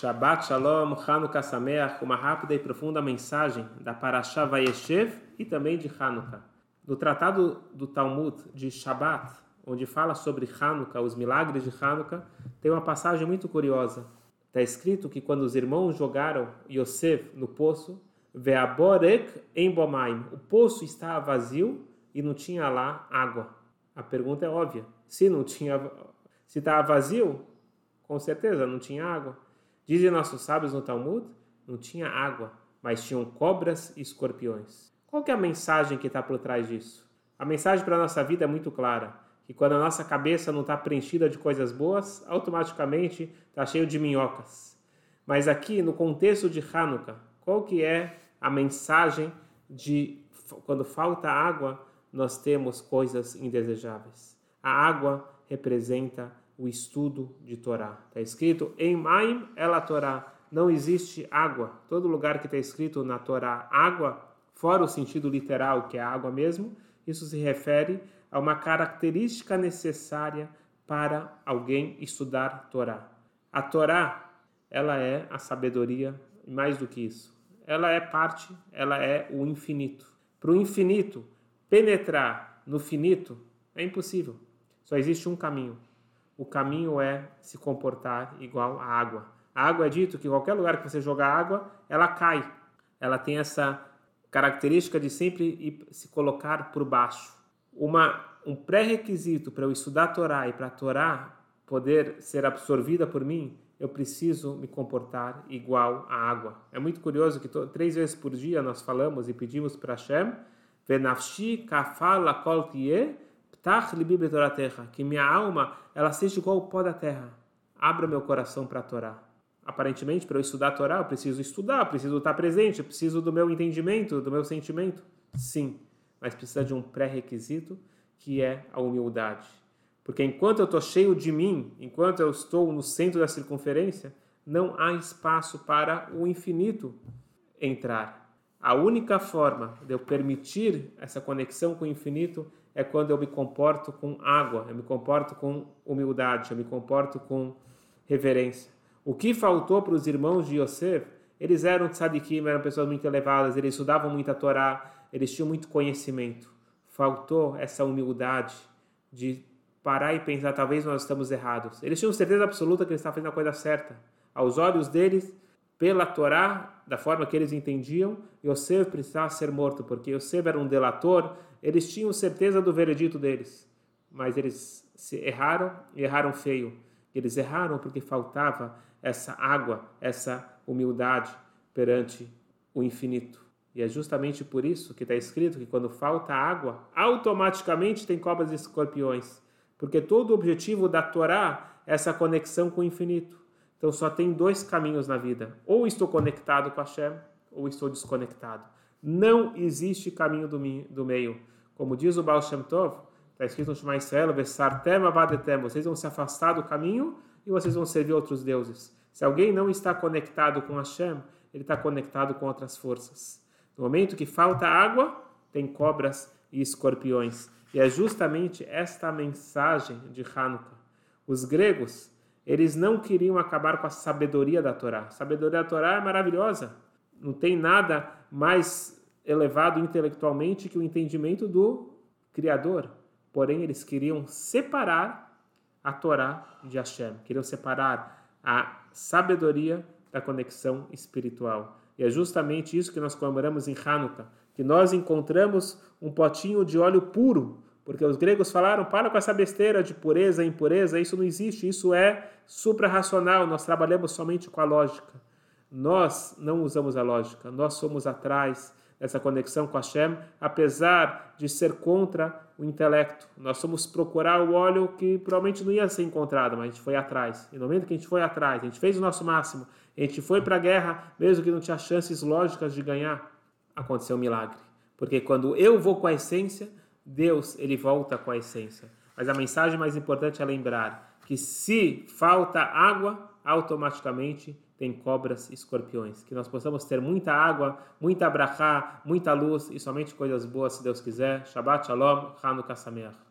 Shabbat Shalom, Hanukkah Sameach, uma rápida e profunda mensagem da Parashá Vayeshev e também de Hanukkah. No tratado do Talmud de Shabbat, onde fala sobre Hanukkah, os milagres de Hanukkah, tem uma passagem muito curiosa. Está escrito que quando os irmãos jogaram Yosef no poço, Veaborek em Bomaim, o poço estava vazio e não tinha lá água. A pergunta é óbvia. Se não tinha, se estava vazio, com certeza não tinha água. Dizem nossos sábios no Talmud, não tinha água, mas tinham cobras e escorpiões. Qual é a mensagem que está por trás disso? A mensagem para a nossa vida é muito clara, que quando a nossa cabeça não está preenchida de coisas boas, automaticamente está cheio de minhocas. Mas aqui, no contexto de Hanukkah, qual que é a mensagem de quando falta água, nós temos coisas indesejáveis? A água representa o estudo de Torá. Está escrito em Maim ela Torá. Não existe água. Todo lugar que está escrito na Torá água, fora o sentido literal que é água mesmo, isso se refere a uma característica necessária para alguém estudar Torá. A Torá, ela é a sabedoria, mais do que isso. Ela é parte, ela é o infinito. Para o infinito penetrar no finito é impossível. Só existe um caminho. O caminho é se comportar igual à água. A água é dito que qualquer lugar que você jogar água, ela cai. Ela tem essa característica de sempre se colocar por baixo. Uma, um pré-requisito para eu estudar a Torá e para a Torá poder ser absorvida por mim, eu preciso me comportar igual à água. É muito curioso que três vezes por dia nós falamos e pedimos para Hashem, Venafshi kafal lakol Tach libi terra, que minha alma ela seja igual ao pó da terra. Abra meu coração para a Torá. Aparentemente, para eu estudar a Torá, eu preciso estudar, eu preciso estar presente, eu preciso do meu entendimento, do meu sentimento. Sim, mas precisa de um pré-requisito que é a humildade. Porque enquanto eu estou cheio de mim, enquanto eu estou no centro da circunferência, não há espaço para o infinito entrar. A única forma de eu permitir essa conexão com o infinito é quando eu me comporto com água, eu me comporto com humildade, eu me comporto com reverência. O que faltou para os irmãos de Yosef? Eles eram tzadikim, eram pessoas muito elevadas, eles estudavam muito a Torá, eles tinham muito conhecimento. Faltou essa humildade de parar e pensar, talvez nós estamos errados. Eles tinham certeza absoluta que eles estavam fazendo a coisa certa. Aos olhos deles, pela Torá, da forma que eles entendiam, Yosef precisava ser morto, porque Yosef era um delator, eles tinham certeza do veredito deles, mas eles se erraram e erraram feio. Eles erraram porque faltava essa água, essa humildade perante o infinito. E é justamente por isso que está escrito que quando falta água, automaticamente tem cobras e escorpiões. Porque todo o objetivo da Torá é essa conexão com o infinito. Então só tem dois caminhos na vida: ou estou conectado com a Hashem, ou estou desconectado. Não existe caminho do, meio. Como diz o Baal Shem Tov, está escrito no Shema Israel, vocês vão se afastar do caminho e vocês vão servir outros deuses. Se alguém não está conectado com Hashem, ele está conectado com outras forças. No momento que falta água, tem cobras e escorpiões. E é justamente esta mensagem de Hanukkah. Os gregos eles não queriam acabar com a sabedoria da Torá. A sabedoria da Torá é maravilhosa. Não tem nada mais elevado intelectualmente que o entendimento do Criador. Porém, eles queriam separar a Torá de Hashem. Queriam separar a sabedoria da conexão espiritual. E é justamente isso que nós comemoramos em Hanukkah, que nós encontramos um potinho de óleo puro porque os gregos falaram: para com essa besteira de pureza e impureza, isso não existe, isso é suprarracional, nós trabalhamos somente com a lógica. Nós não usamos a lógica, nós somos atrás dessa conexão com Hashem, apesar de ser contra o intelecto. Nós somos procurar o óleo que provavelmente não ia ser encontrado, mas a gente foi atrás. E no momento que a gente foi atrás, a gente fez o nosso máximo, a gente foi para a guerra, mesmo que não tinha chances lógicas de ganhar, aconteceu um milagre. Porque quando eu vou com a essência, Deus ele volta com a essência. Mas a mensagem mais importante é lembrar que se falta água, automaticamente tem cobras e escorpiões. Que nós possamos ter muita água, muita brachá, muita luz e somente coisas boas, se Deus quiser. Shabbat Shalom, Hanukkah Sameach.